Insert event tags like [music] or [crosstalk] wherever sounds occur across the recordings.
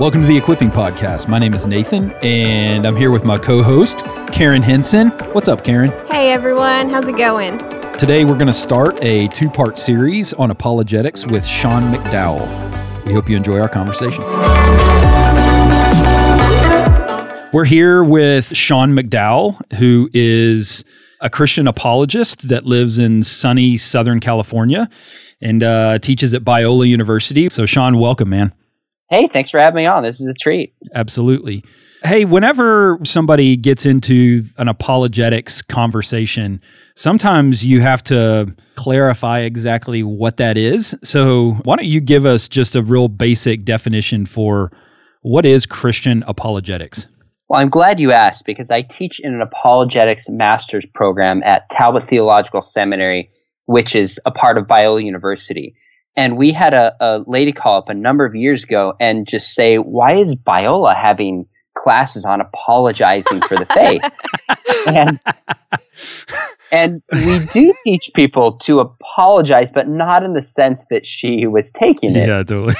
Welcome to the Equipping Podcast. My name is Nathan, and I'm here with my co host, Karen Henson. What's up, Karen? Hey, everyone. How's it going? Today, we're going to start a two part series on apologetics with Sean McDowell. We hope you enjoy our conversation. We're here with Sean McDowell, who is a Christian apologist that lives in sunny Southern California and uh, teaches at Biola University. So, Sean, welcome, man. Hey, thanks for having me on. This is a treat. Absolutely. Hey, whenever somebody gets into an apologetics conversation, sometimes you have to clarify exactly what that is. So, why don't you give us just a real basic definition for what is Christian apologetics? Well, I'm glad you asked because I teach in an apologetics master's program at Talbot Theological Seminary, which is a part of Biola University. And we had a, a lady call up a number of years ago and just say, why is Biola having classes on apologizing for the faith? [laughs] and, and we do teach people to apologize, but not in the sense that she was taking it. Yeah, totally.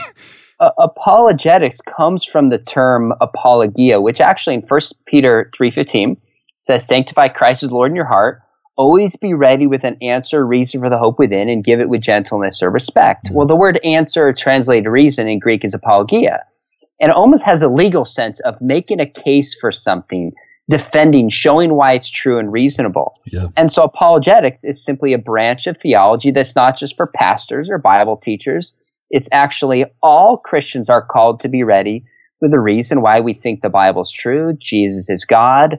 Uh, apologetics comes from the term apologia, which actually in 1 Peter 3.15 says, sanctify Christ as Lord in your heart, always be ready with an answer, reason for the hope within, and give it with gentleness or respect. Mm-hmm. Well, the word answer, translated reason in Greek, is apologia. And it almost has a legal sense of making a case for something, defending, showing why it's true and reasonable. Yeah. And so apologetics is simply a branch of theology that's not just for pastors or Bible teachers. It's actually all Christians are called to be ready with a reason why we think the Bible's true, Jesus is God,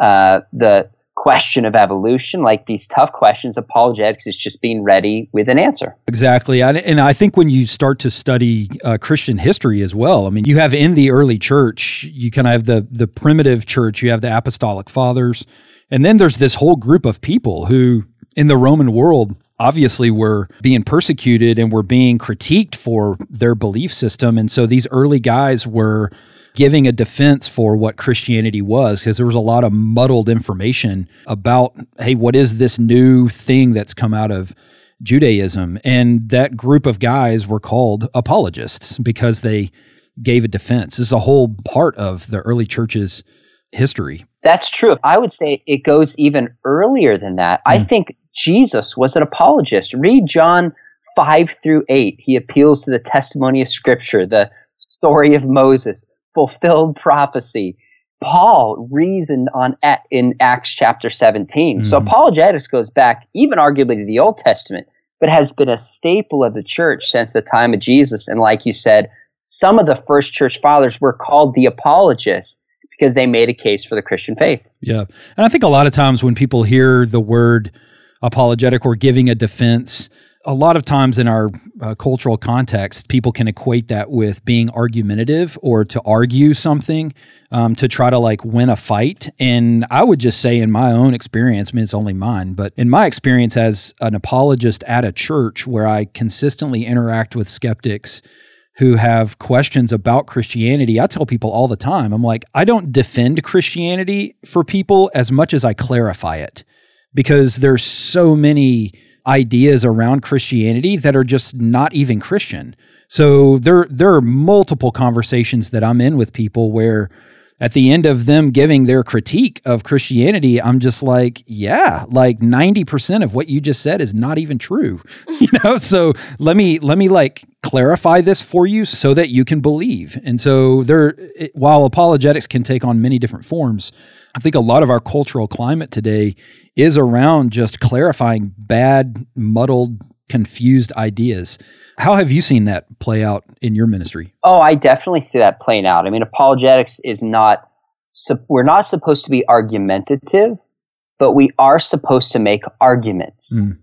uh, the question of evolution, like these tough questions, apologetics is just being ready with an answer. Exactly. And I think when you start to study uh, Christian history as well, I mean, you have in the early church, you kind of have the, the primitive church, you have the apostolic fathers, and then there's this whole group of people who, in the Roman world, obviously were being persecuted and were being critiqued for their belief system. And so these early guys were giving a defense for what Christianity was because there was a lot of muddled information about, hey, what is this new thing that's come out of Judaism? And that group of guys were called apologists because they gave a defense. This is a whole part of the early church's history. That's true. I would say it goes even earlier than that. Mm. I hmm. think Jesus was an apologist. Read John 5 through 8. He appeals to the testimony of Scripture, the story of Moses fulfilled prophecy. Paul reasoned on in Acts chapter 17. Mm-hmm. So apologetics goes back even arguably to the Old Testament, but has been a staple of the church since the time of Jesus. And like you said, some of the first church fathers were called the apologists because they made a case for the Christian faith. Yeah. And I think a lot of times when people hear the word apologetic or giving a defense, a lot of times in our uh, cultural context, people can equate that with being argumentative or to argue something um, to try to like win a fight. And I would just say, in my own experience, I mean, it's only mine, but in my experience as an apologist at a church where I consistently interact with skeptics who have questions about Christianity, I tell people all the time, I'm like, I don't defend Christianity for people as much as I clarify it because there's so many ideas around Christianity that are just not even Christian. So there there are multiple conversations that I'm in with people where at the end of them giving their critique of Christianity, I'm just like, yeah, like 90% of what you just said is not even true. [laughs] you know, so let me let me like clarify this for you so that you can believe. And so there while apologetics can take on many different forms, I think a lot of our cultural climate today is around just clarifying bad, muddled, confused ideas. How have you seen that play out in your ministry? Oh, I definitely see that playing out. I mean, apologetics is not, we're not supposed to be argumentative, but we are supposed to make arguments. Mm.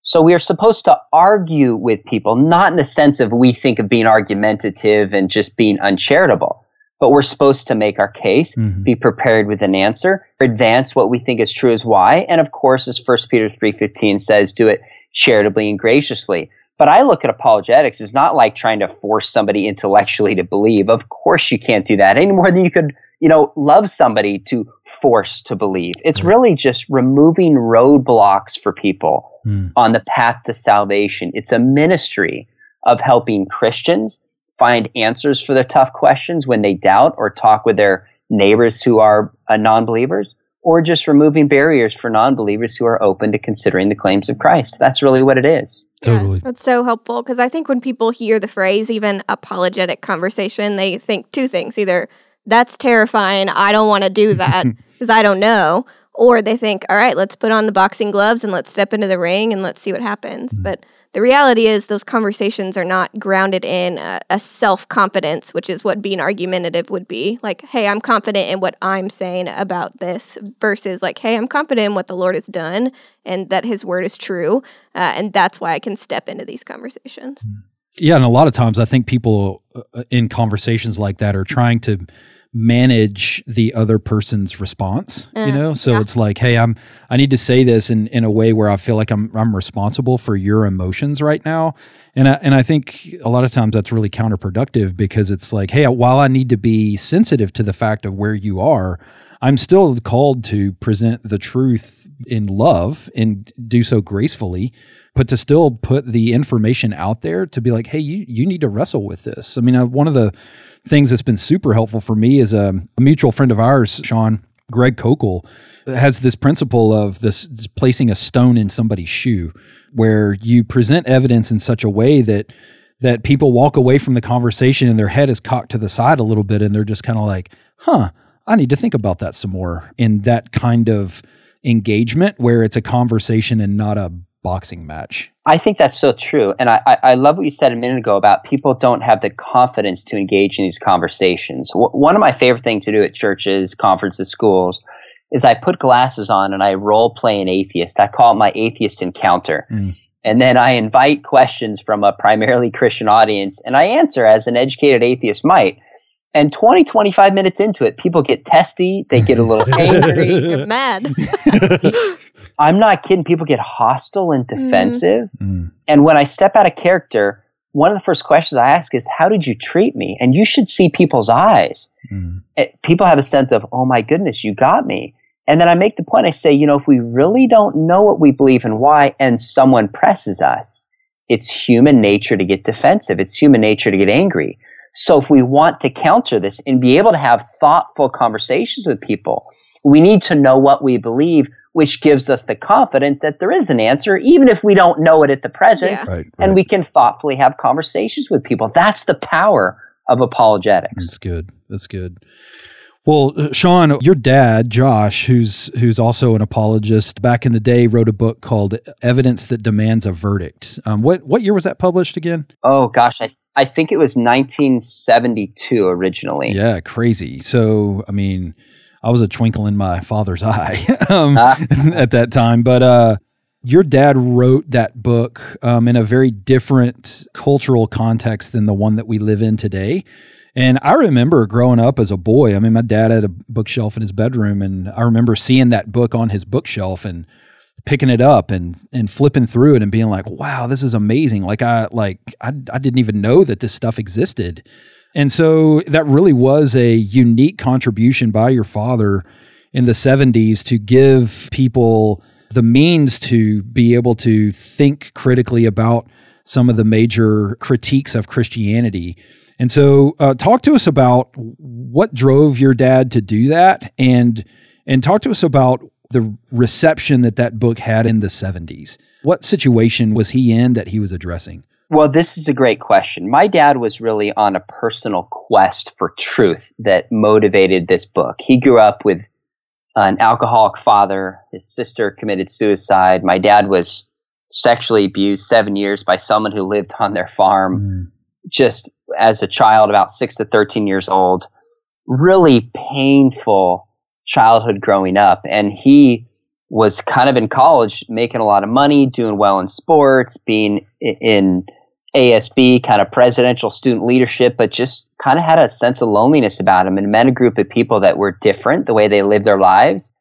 So we are supposed to argue with people, not in the sense of we think of being argumentative and just being uncharitable but we're supposed to make our case, mm-hmm. be prepared with an answer, advance what we think is true as why, and of course, as 1 Peter 3.15 says, do it charitably and graciously. But I look at apologetics as not like trying to force somebody intellectually to believe. Of course you can't do that any more than you could, you know, love somebody to force to believe. It's mm. really just removing roadblocks for people mm. on the path to salvation. It's a ministry of helping Christians find answers for their tough questions when they doubt or talk with their neighbors who are uh, non believers, or just removing barriers for non believers who are open to considering the claims of Christ. That's really what it is. Totally. Yeah, that's so helpful because I think when people hear the phrase, even apologetic conversation, they think two things either that's terrifying, I don't want to do that [laughs] because I don't know, or they think, all right, let's put on the boxing gloves and let's step into the ring and let's see what happens. Mm. But the reality is, those conversations are not grounded in a, a self confidence, which is what being argumentative would be. Like, hey, I'm confident in what I'm saying about this, versus like, hey, I'm confident in what the Lord has done and that His word is true. Uh, and that's why I can step into these conversations. Mm. Yeah. And a lot of times I think people uh, in conversations like that are trying to manage the other person's response you mm, know so yeah. it's like hey i'm i need to say this in in a way where i feel like i'm i'm responsible for your emotions right now and I, and i think a lot of times that's really counterproductive because it's like hey while i need to be sensitive to the fact of where you are i'm still called to present the truth in love and do so gracefully but to still put the information out there to be like hey you you need to wrestle with this i mean uh, one of the things that's been super helpful for me is a, a mutual friend of ours, Sean Greg Koukl, has this principle of this, this placing a stone in somebody's shoe, where you present evidence in such a way that that people walk away from the conversation and their head is cocked to the side a little bit and they're just kind of like, huh, I need to think about that some more. In that kind of engagement where it's a conversation and not a boxing match. I think that's so true. And I, I love what you said a minute ago about people don't have the confidence to engage in these conversations. W- one of my favorite things to do at churches, conferences, schools is I put glasses on and I role play an atheist. I call it my atheist encounter. Mm. And then I invite questions from a primarily Christian audience and I answer as an educated atheist might. And 20, 25 minutes into it, people get testy. They get a little [laughs] angry. You're mad. [laughs] [laughs] I'm not kidding. People get hostile and mm-hmm. defensive. Mm. And when I step out of character, one of the first questions I ask is, How did you treat me? And you should see people's eyes. Mm. It, people have a sense of, Oh my goodness, you got me. And then I make the point I say, you know, if we really don't know what we believe and why, and someone presses us, it's human nature to get defensive. It's human nature to get angry. So if we want to counter this and be able to have thoughtful conversations with people, we need to know what we believe, which gives us the confidence that there is an answer, even if we don't know it at the present. Yeah. Right, right. And we can thoughtfully have conversations with people. That's the power of apologetics. That's good. That's good. Well, uh, Sean, your dad, Josh, who's who's also an apologist, back in the day wrote a book called "Evidence That Demands a Verdict." Um, what what year was that published again? Oh gosh, I I think it was 1972 originally. Yeah, crazy. So, I mean, I was a twinkle in my father's [laughs] eye um, uh. [laughs] at that time, but uh, your dad wrote that book um, in a very different cultural context than the one that we live in today. And I remember growing up as a boy. I mean, my dad had a bookshelf in his bedroom, and I remember seeing that book on his bookshelf and picking it up and and flipping through it and being like, "Wow, this is amazing!" Like I like I I didn't even know that this stuff existed. And so that really was a unique contribution by your father in the 70s to give people the means to be able to think critically about some of the major critiques of Christianity and so, uh, talk to us about what drove your dad to do that, and and talk to us about the reception that that book had in the '70s. What situation was he in that he was addressing? Well, this is a great question. My dad was really on a personal quest for truth that motivated this book. He grew up with an alcoholic father. His sister committed suicide. My dad was sexually abused seven years by someone who lived on their farm. Mm. Just as a child, about six to 13 years old, really painful childhood growing up. And he was kind of in college, making a lot of money, doing well in sports, being in ASB, kind of presidential student leadership, but just kind of had a sense of loneliness about him and met a group of people that were different the way they lived their lives.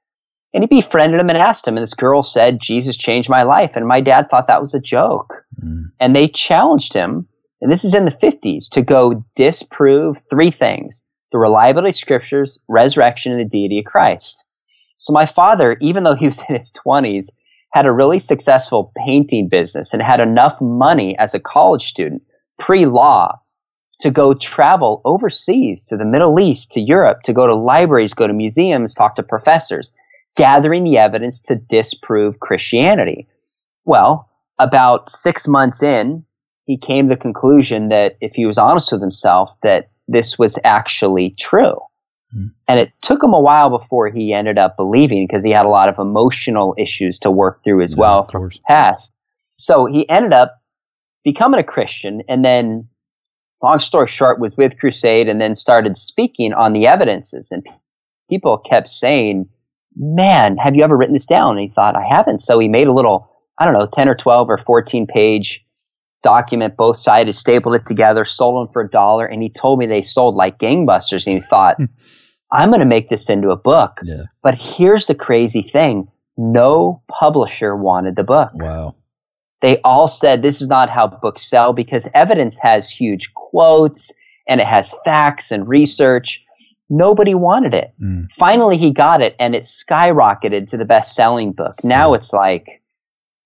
And he befriended him and asked him. And this girl said, Jesus changed my life. And my dad thought that was a joke. Mm. And they challenged him and this is in the 50s, to go disprove three things the reliability of scriptures, resurrection, and the deity of Christ. So my father, even though he was in his 20s, had a really successful painting business and had enough money as a college student pre law to go travel overseas to the Middle East, to Europe, to go to libraries, go to museums, talk to professors, gathering the evidence to disprove Christianity. Well, about six months in, he came to the conclusion that if he was honest with himself, that this was actually true. Hmm. And it took him a while before he ended up believing because he had a lot of emotional issues to work through as yeah, well from his past. So he ended up becoming a Christian and then long story short was with crusade and then started speaking on the evidences and people kept saying man have you ever written this down and he thought i haven't so he made a little i don't know 10 or 12 or 14 page document both sides stapled it together sold them for a dollar and he told me they sold like gangbusters and he thought [laughs] i'm going to make this into a book yeah. but here's the crazy thing no publisher wanted the book wow they all said this is not how books sell because evidence has huge quotes and it has facts and research. Nobody wanted it. Mm. Finally, he got it and it skyrocketed to the best selling book. Now it's like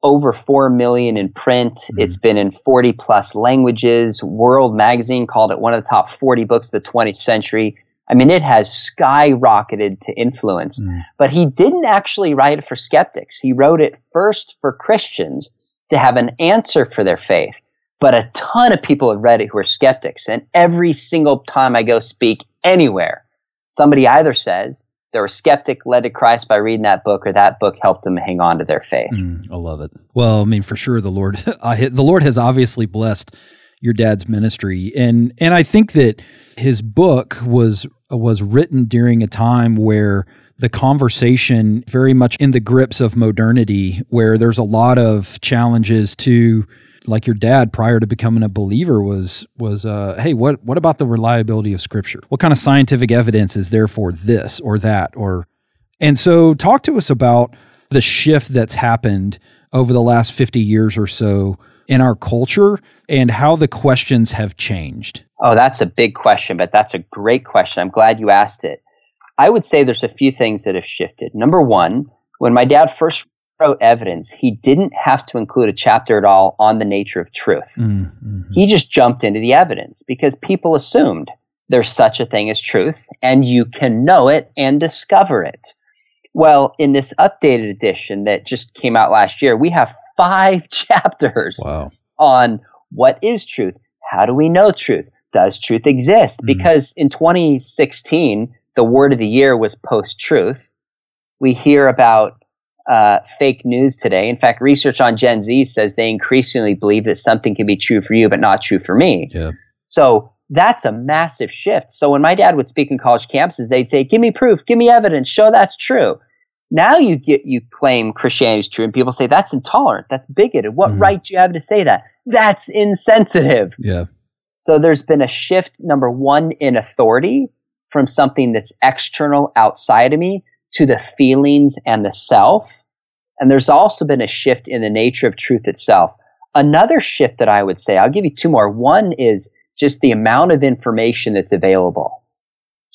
over 4 million in print. Mm. It's been in 40 plus languages. World Magazine called it one of the top 40 books of the 20th century. I mean, it has skyrocketed to influence. Mm. But he didn't actually write it for skeptics. He wrote it first for Christians to have an answer for their faith. But a ton of people have read it who are skeptics. And every single time I go speak anywhere, somebody either says they were skeptic led to Christ by reading that book, or that book helped them hang on to their faith. Mm, I love it. Well, I mean, for sure, the Lord, [laughs] the Lord has obviously blessed your dad's ministry, and and I think that his book was was written during a time where the conversation very much in the grips of modernity, where there's a lot of challenges to like your dad prior to becoming a believer was was uh, hey what what about the reliability of scripture? What kind of scientific evidence is there for this or that or and so talk to us about the shift that's happened over the last 50 years or so in our culture and how the questions have changed oh that's a big question but that's a great question i'm glad you asked it I would say there's a few things that have shifted. Number one, when my dad first wrote evidence, he didn't have to include a chapter at all on the nature of truth. Mm-hmm. He just jumped into the evidence because people assumed there's such a thing as truth and you can know it and discover it. Well, in this updated edition that just came out last year, we have five [laughs] chapters wow. on what is truth? How do we know truth? Does truth exist? Mm-hmm. Because in 2016, the word of the year was post truth. We hear about uh, fake news today. In fact, research on Gen Z says they increasingly believe that something can be true for you, but not true for me. Yeah. So that's a massive shift. So when my dad would speak in college campuses, they'd say, "Give me proof, give me evidence, show that's true." Now you get you claim Christianity is true, and people say that's intolerant, that's bigoted. What mm. right do you have to say that? That's insensitive. Yeah. So there's been a shift. Number one in authority from something that's external outside of me to the feelings and the self. And there's also been a shift in the nature of truth itself. Another shift that I would say, I'll give you two more. One is just the amount of information that's available.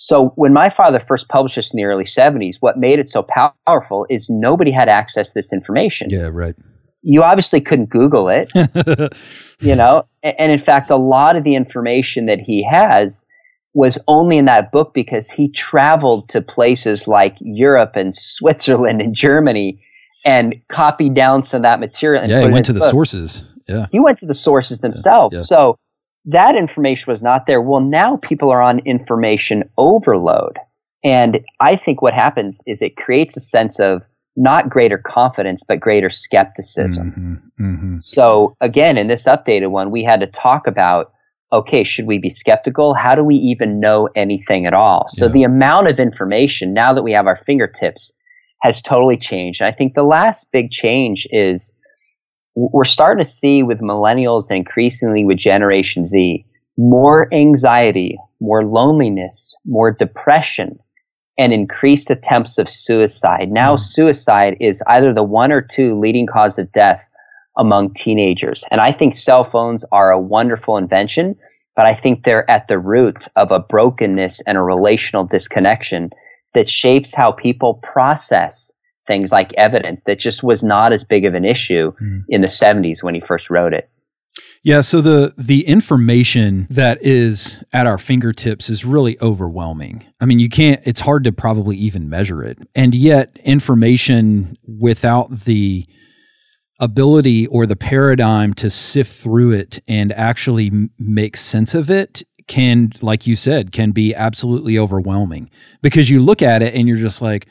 So when my father first published this in the early 70s, what made it so powerful is nobody had access to this information. Yeah, right. You obviously couldn't Google it, [laughs] you know, and in fact, a lot of the information that he has was only in that book because he traveled to places like Europe and Switzerland and Germany and copied down some of that material. yeah, he went to the book. sources. Yeah. He went to the sources themselves. Yeah, yeah. So that information was not there. Well, now people are on information overload. And I think what happens is it creates a sense of not greater confidence, but greater skepticism. Mm-hmm, mm-hmm. So again, in this updated one, we had to talk about okay, should we be skeptical? How do we even know anything at all? So yeah. the amount of information now that we have our fingertips has totally changed. And I think the last big change is we're starting to see with millennials and increasingly with Generation Z more anxiety, more loneliness, more depression, and increased attempts of suicide. Now, mm. suicide is either the one or two leading cause of death among teenagers. And I think cell phones are a wonderful invention, but I think they're at the root of a brokenness and a relational disconnection that shapes how people process things like evidence that just was not as big of an issue mm. in the 70s when he first wrote it. Yeah, so the the information that is at our fingertips is really overwhelming. I mean, you can't it's hard to probably even measure it. And yet information without the ability or the paradigm to sift through it and actually m- make sense of it can like you said can be absolutely overwhelming because you look at it and you're just like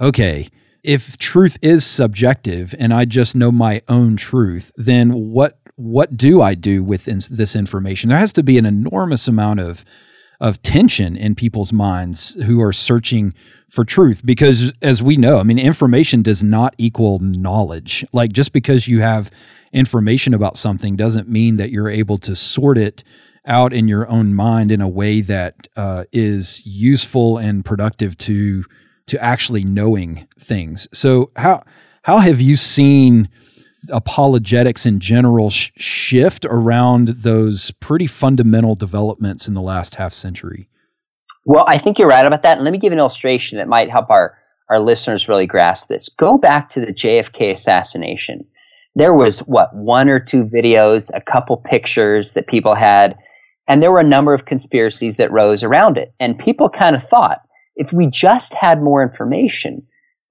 okay if truth is subjective and i just know my own truth then what what do I do with in, this information? There has to be an enormous amount of of tension in people's minds who are searching for truth because as we know, I mean information does not equal knowledge. Like just because you have information about something doesn't mean that you're able to sort it out in your own mind in a way that uh, is useful and productive to to actually knowing things. So how how have you seen apologetics in general sh- shift around those pretty fundamental developments in the last half century? Well, I think you're right about that. And let me give an illustration that might help our, our listeners really grasp this. Go back to the JFK assassination. There was, what, one or two videos, a couple pictures that people had, and there were a number of conspiracies that rose around it. And people kind of thought, if we just had more information,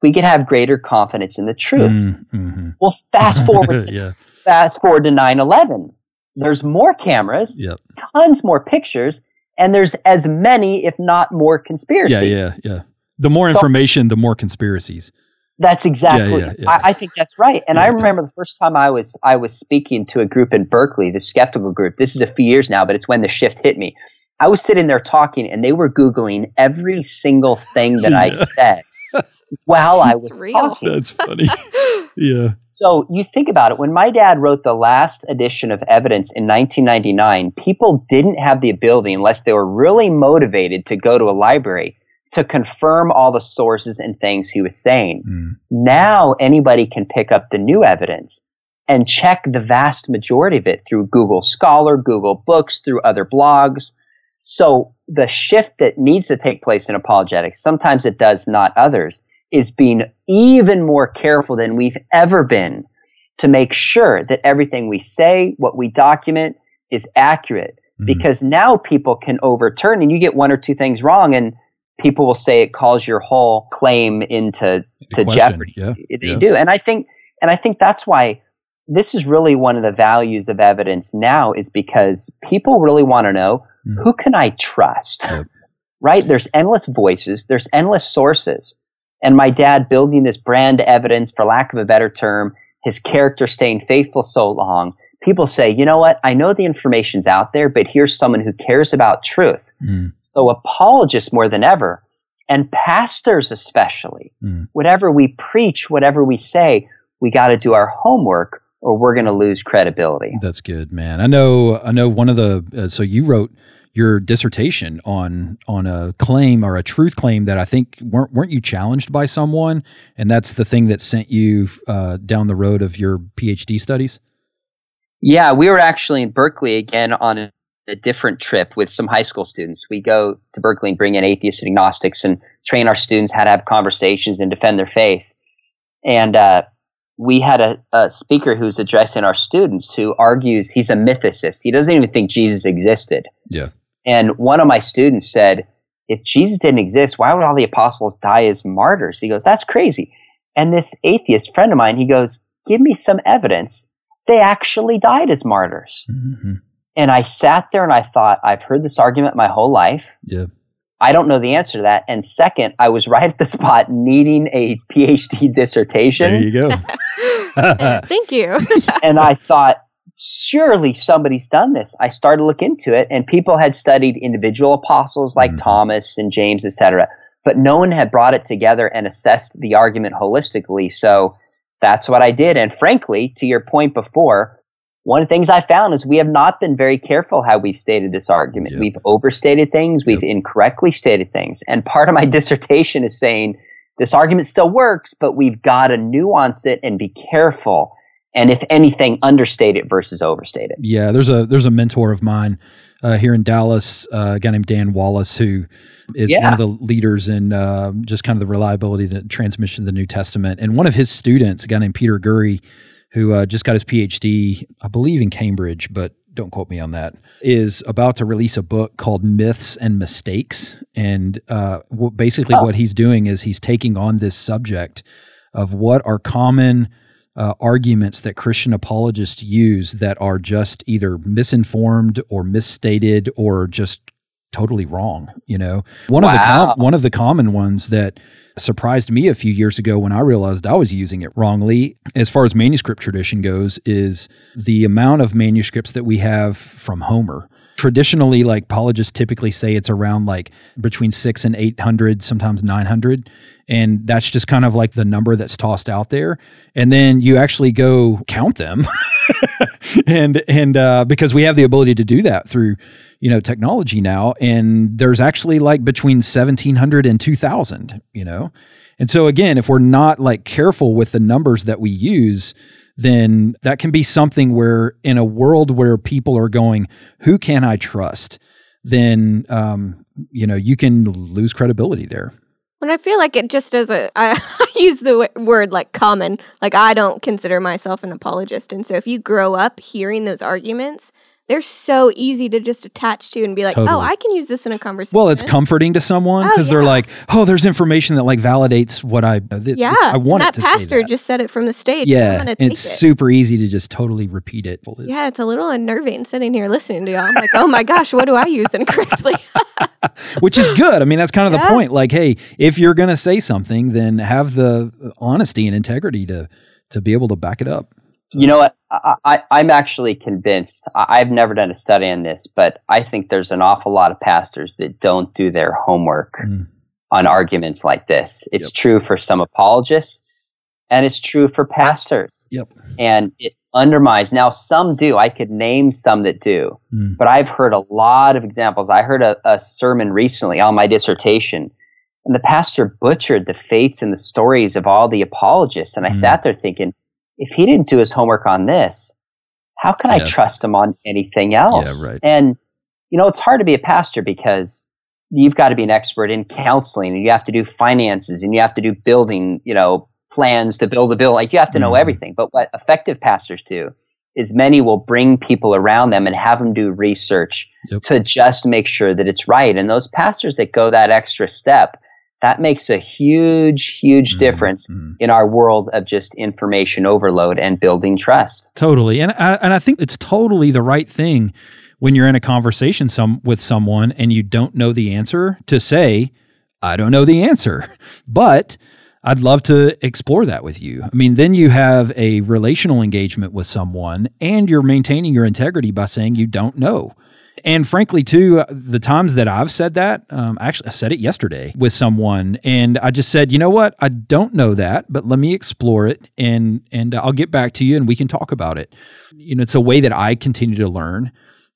we could have greater confidence in the truth. Mm, mm-hmm. Well, fast forward [laughs] to, yeah. fast forward to 9/11. There's more cameras, yep. tons more pictures, and there's as many, if not more, conspiracies. Yeah, yeah, yeah. The more information, the more conspiracies. That's exactly. Yeah, yeah, I, I, think that's right. And I remember the first time I was I was speaking to a group in Berkeley, the skeptical group. This is a few years now, but it's when the shift hit me. I was sitting there talking, and they were googling every single thing that I said [laughs] while I was real. talking. That's funny. yeah. So you think about it. When my dad wrote the last edition of Evidence in 1999, people didn't have the ability, unless they were really motivated, to go to a library to confirm all the sources and things he was saying. Mm. Now anybody can pick up the new evidence and check the vast majority of it through Google Scholar, Google Books, through other blogs. So the shift that needs to take place in apologetics, sometimes it does, not others, is being even more careful than we've ever been to make sure that everything we say, what we document, is accurate. Mm-hmm. Because now people can overturn and you get one or two things wrong and people will say it calls your whole claim into to jeopardy. Yeah. They yeah. do. And I think and I think that's why this is really one of the values of evidence now is because people really want to know mm. who can I trust? Yep. [laughs] Right? There's endless voices, there's endless sources. And my dad building this brand evidence, for lack of a better term, his character staying faithful so long. People say, you know what? I know the information's out there, but here's someone who cares about truth. Mm. So apologists more than ever, and pastors especially, mm. whatever we preach, whatever we say, we got to do our homework or we're going to lose credibility. That's good, man. I know. I know. One of the uh, so you wrote your dissertation on on a claim or a truth claim that I think weren't weren't you challenged by someone, and that's the thing that sent you uh, down the road of your PhD studies. Yeah, we were actually in Berkeley again on a, a different trip with some high school students. We go to Berkeley and bring in atheists and agnostics and train our students how to have conversations and defend their faith. And uh, we had a, a, speaker who's addressing our students who argues he's a mythicist. He doesn't even think Jesus existed. Yeah. And one of my students said, if Jesus didn't exist, why would all the apostles die as martyrs? He goes, that's crazy. And this atheist friend of mine, he goes, give me some evidence. They actually died as martyrs. Mm-hmm. And I sat there and I thought, I've heard this argument my whole life. Yeah. I don't know the answer to that. And second, I was right at the [laughs] spot needing a PhD dissertation. There you go. [laughs] Thank you. [laughs] and I thought, surely somebody's done this. I started to look into it, and people had studied individual apostles like mm-hmm. Thomas and James, etc., but no one had brought it together and assessed the argument holistically. So that's what I did. And frankly, to your point before, one of the things I found is we have not been very careful how we've stated this argument. Yep. We've overstated things, we've yep. incorrectly stated things. And part of my [laughs] dissertation is saying this argument still works, but we've got to nuance it and be careful. And if anything, understate it versus overstate it. Yeah, there's a there's a mentor of mine uh, here in Dallas, uh, a guy named Dan Wallace, who is yeah. one of the leaders in uh, just kind of the reliability, the transmission of the New Testament. And one of his students, a guy named Peter Gurry, who uh, just got his PhD, I believe in Cambridge, but don't quote me on that, is about to release a book called Myths and Mistakes. And uh, basically, oh. what he's doing is he's taking on this subject of what are common uh, arguments that Christian apologists use that are just either misinformed or misstated or just totally wrong. You know, one wow. of the com- one of the common ones that surprised me a few years ago when I realized I was using it wrongly, as far as manuscript tradition goes, is the amount of manuscripts that we have from Homer traditionally like apologists typically say it's around like between six and 800 sometimes 900 and that's just kind of like the number that's tossed out there and then you actually go count them [laughs] [laughs] and and uh, because we have the ability to do that through you know technology now and there's actually like between 1700 and 2000 you know? And so again if we're not like careful with the numbers that we use then that can be something where in a world where people are going who can i trust? then um, you know you can lose credibility there when I feel like it just a, [laughs] I use the word like common, like I don't consider myself an apologist. And so if you grow up hearing those arguments, they're so easy to just attach to and be like, oh, totally. oh, I can use this in a conversation. Well, it's comforting to someone because oh, yeah. they're like, oh, there's information that like validates what I. Uh, th- yeah, this, I want that pastor that. just said it from the stage. Yeah, and it's it. super easy to just totally repeat it. Yeah, it's a little unnerving sitting here listening to y'all. I'm like, oh my gosh, what do I use incorrectly? [laughs] [laughs] Which is good. I mean, that's kind of yeah. the point. Like, hey, if you're going to say something, then have the honesty and integrity to to be able to back it up. You know what? I, am actually convinced. I've never done a study on this, but I think there's an awful lot of pastors that don't do their homework mm. on arguments like this. It's yep. true for some apologists, and it's true for pastors. Yep. And it undermines. Now, some do. I could name some that do, mm. but I've heard a lot of examples. I heard a, a sermon recently on my dissertation, and the pastor butchered the fates and the stories of all the apologists. And I mm. sat there thinking, if he didn't do his homework on this, how can yeah. I trust him on anything else? Yeah, right. And, you know, it's hard to be a pastor because you've got to be an expert in counseling and you have to do finances and you have to do building, you know, plans to build a bill. Like you have to know mm-hmm. everything. But what effective pastors do is many will bring people around them and have them do research yep. to just make sure that it's right. And those pastors that go that extra step, that makes a huge, huge mm-hmm. difference mm-hmm. in our world of just information overload and building trust. Totally. And I, and I think it's totally the right thing when you're in a conversation some with someone and you don't know the answer to say, I don't know the answer. [laughs] But I'd love to explore that with you. I mean, then you have a relational engagement with someone and you're maintaining your integrity by saying you don't know. And frankly, too, the times that I've said that, um, actually, I said it yesterday with someone, and I just said, you know what, I don't know that, but let me explore it, and and I'll get back to you, and we can talk about it. You know, it's a way that I continue to learn.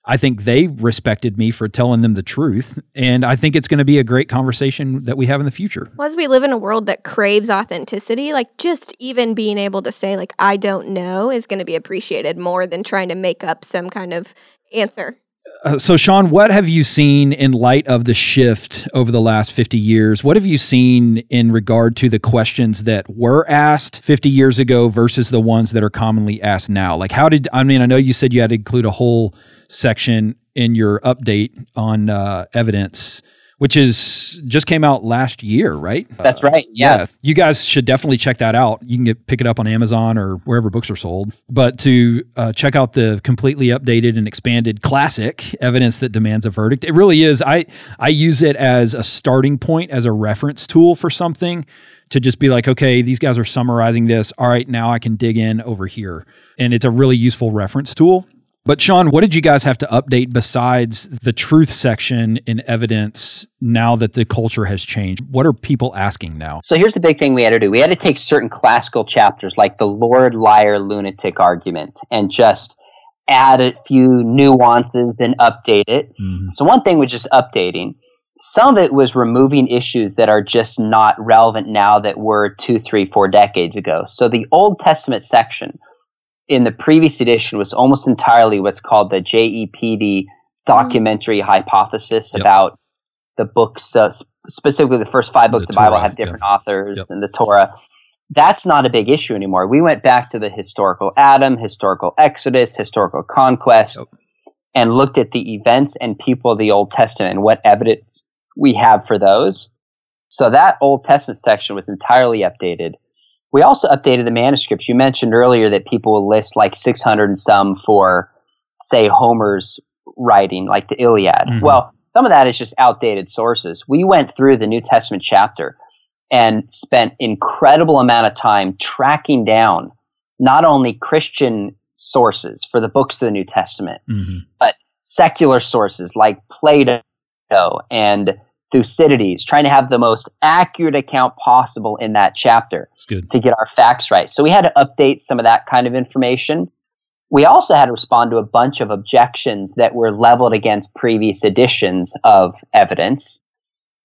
I think they respected me for telling them the truth. And I think it's going to be a great conversation that we have in the future. Well, as we live in a world that craves authenticity, like just even being able to say, like, I don't know is going to be appreciated more than trying to make up some kind of answer. Uh, so, Sean, what have you seen in light of the shift over the last 50 years? What have you seen in regard to the questions that were asked 50 years ago versus the ones that are commonly asked now? Like, how did, I mean, I know you said you had to include a whole section in your update on uh, evidence which is just came out last year, right? That's right. Yeah. yeah. You guys should definitely check that out. You can get pick it up on Amazon or wherever books are sold. But to uh, check out the completely updated and expanded classic evidence that demands a verdict, it really is. I I use it as a starting point, as a reference tool for something to just be like, okay, these guys are summarizing this. All right, now I can dig in over here. And it's a really useful reference tool. But Sean, what did you guys have to update besides the truth section in evidence now that the culture has changed? What are people asking now? So here's the big thing we had to do. We had to take certain classical chapters like the Lord liar lunatic argument and just add a few nuances and update it. Mm-hmm. So one thing was just updating. Some of it was removing issues that are just not relevant now that were two, three, four decades ago. So the Old Testament section in the previous edition was almost entirely what's called the JEPD documentary mm. hypothesis yep. about the books, uh, specifically the first five books the of the Bible have different authors yep. and the Torah. that's not a big issue anymore. We went back to the historical Adam, historical Exodus, historical conquest, yep. and looked at the events and people of the Old Testament and what evidence we have for those. So that Old Testament section was entirely updated. We also updated the manuscripts. You mentioned earlier that people will list like 600 and some for, say, Homer's writing, like the Iliad. Mm-hmm. Well, some of that is just outdated sources. We went through the New Testament chapter and spent incredible amount of time tracking down not only Christian sources for the books of the New Testament, mm-hmm. but secular sources like Plato and Thucydides, trying to have the most accurate account possible in that chapter to get our facts right. So we had to update some of that kind of information. We also had to respond to a bunch of objections that were leveled against previous editions of evidence.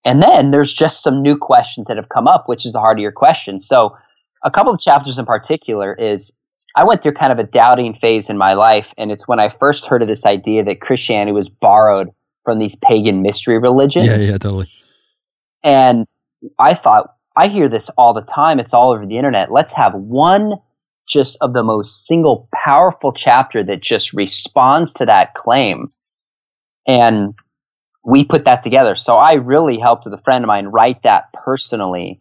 And then there's just some new questions that have come up, which is the heart of your question. So a couple of chapters in particular is I went through kind of a doubting phase in my life, and it's when I first heard of this idea that Christianity was borrowed from these pagan mystery religions. Yeah, yeah, totally. And I thought, I hear this all the time. It's all over the internet. Let's have one just of the most single powerful chapter that just responds to that claim. And we put that together. So I really helped with a friend of mine write that personally.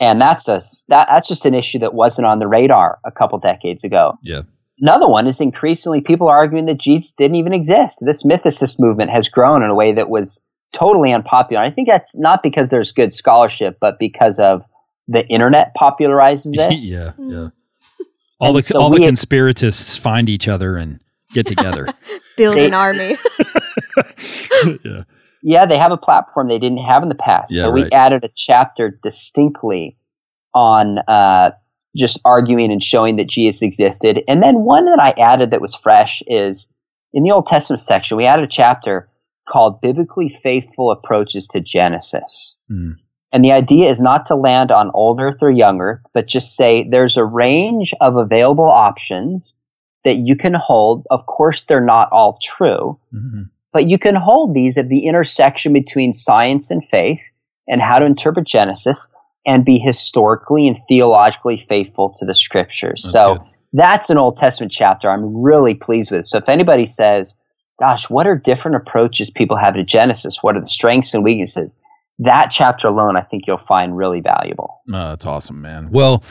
And that's a that, that's just an issue that wasn't on the radar a couple decades ago. Yeah. Another one is increasingly people are arguing that Jesus didn't even exist. This mythicist movement has grown in a way that was totally unpopular. I think that's not because there's good scholarship, but because of the internet popularizes [laughs] this. yeah, yeah. All and the so all the conspiratists find each other and get together, [laughs] build they, an army. [laughs] yeah. Yeah, they have a platform they didn't have in the past. Yeah, so we right. added a chapter distinctly on uh, just arguing and showing that Jesus existed. And then one that I added that was fresh is in the Old Testament section, we added a chapter called Biblically Faithful Approaches to Genesis. Mm. And the idea is not to land on old earth or young earth, but just say there's a range of available options that you can hold. Of course, they're not all true, mm-hmm. but you can hold these at the intersection between science and faith and how to interpret Genesis and be historically and theologically faithful to the scriptures. That's so good. that's an Old Testament chapter I'm really pleased with. So if anybody says, gosh, what are different approaches people have to Genesis? What are the strengths and weaknesses? That chapter alone, I think you'll find really valuable. Oh, that's awesome, man. Well,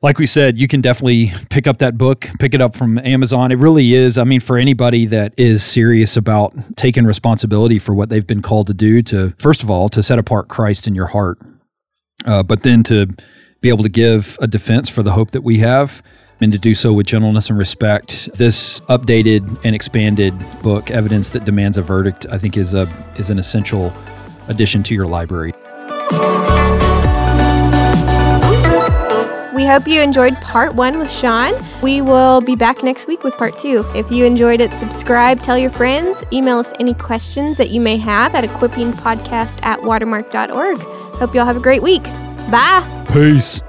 like we said, you can definitely pick up that book, pick it up from Amazon. It really is. I mean, for anybody that is serious about taking responsibility for what they've been called to do, to first of all, to set apart Christ in your heart, uh, but then to be able to give a defense for the hope that we have and to do so with gentleness and respect. This updated and expanded book, Evidence That Demands a Verdict, I think is a is an essential addition to your library. We hope you enjoyed part one with Sean. We will be back next week with part two. If you enjoyed it, subscribe, tell your friends, email us any questions that you may have at equippingpodcast at watermark.org. Hope you all have a great week. Bye. Peace.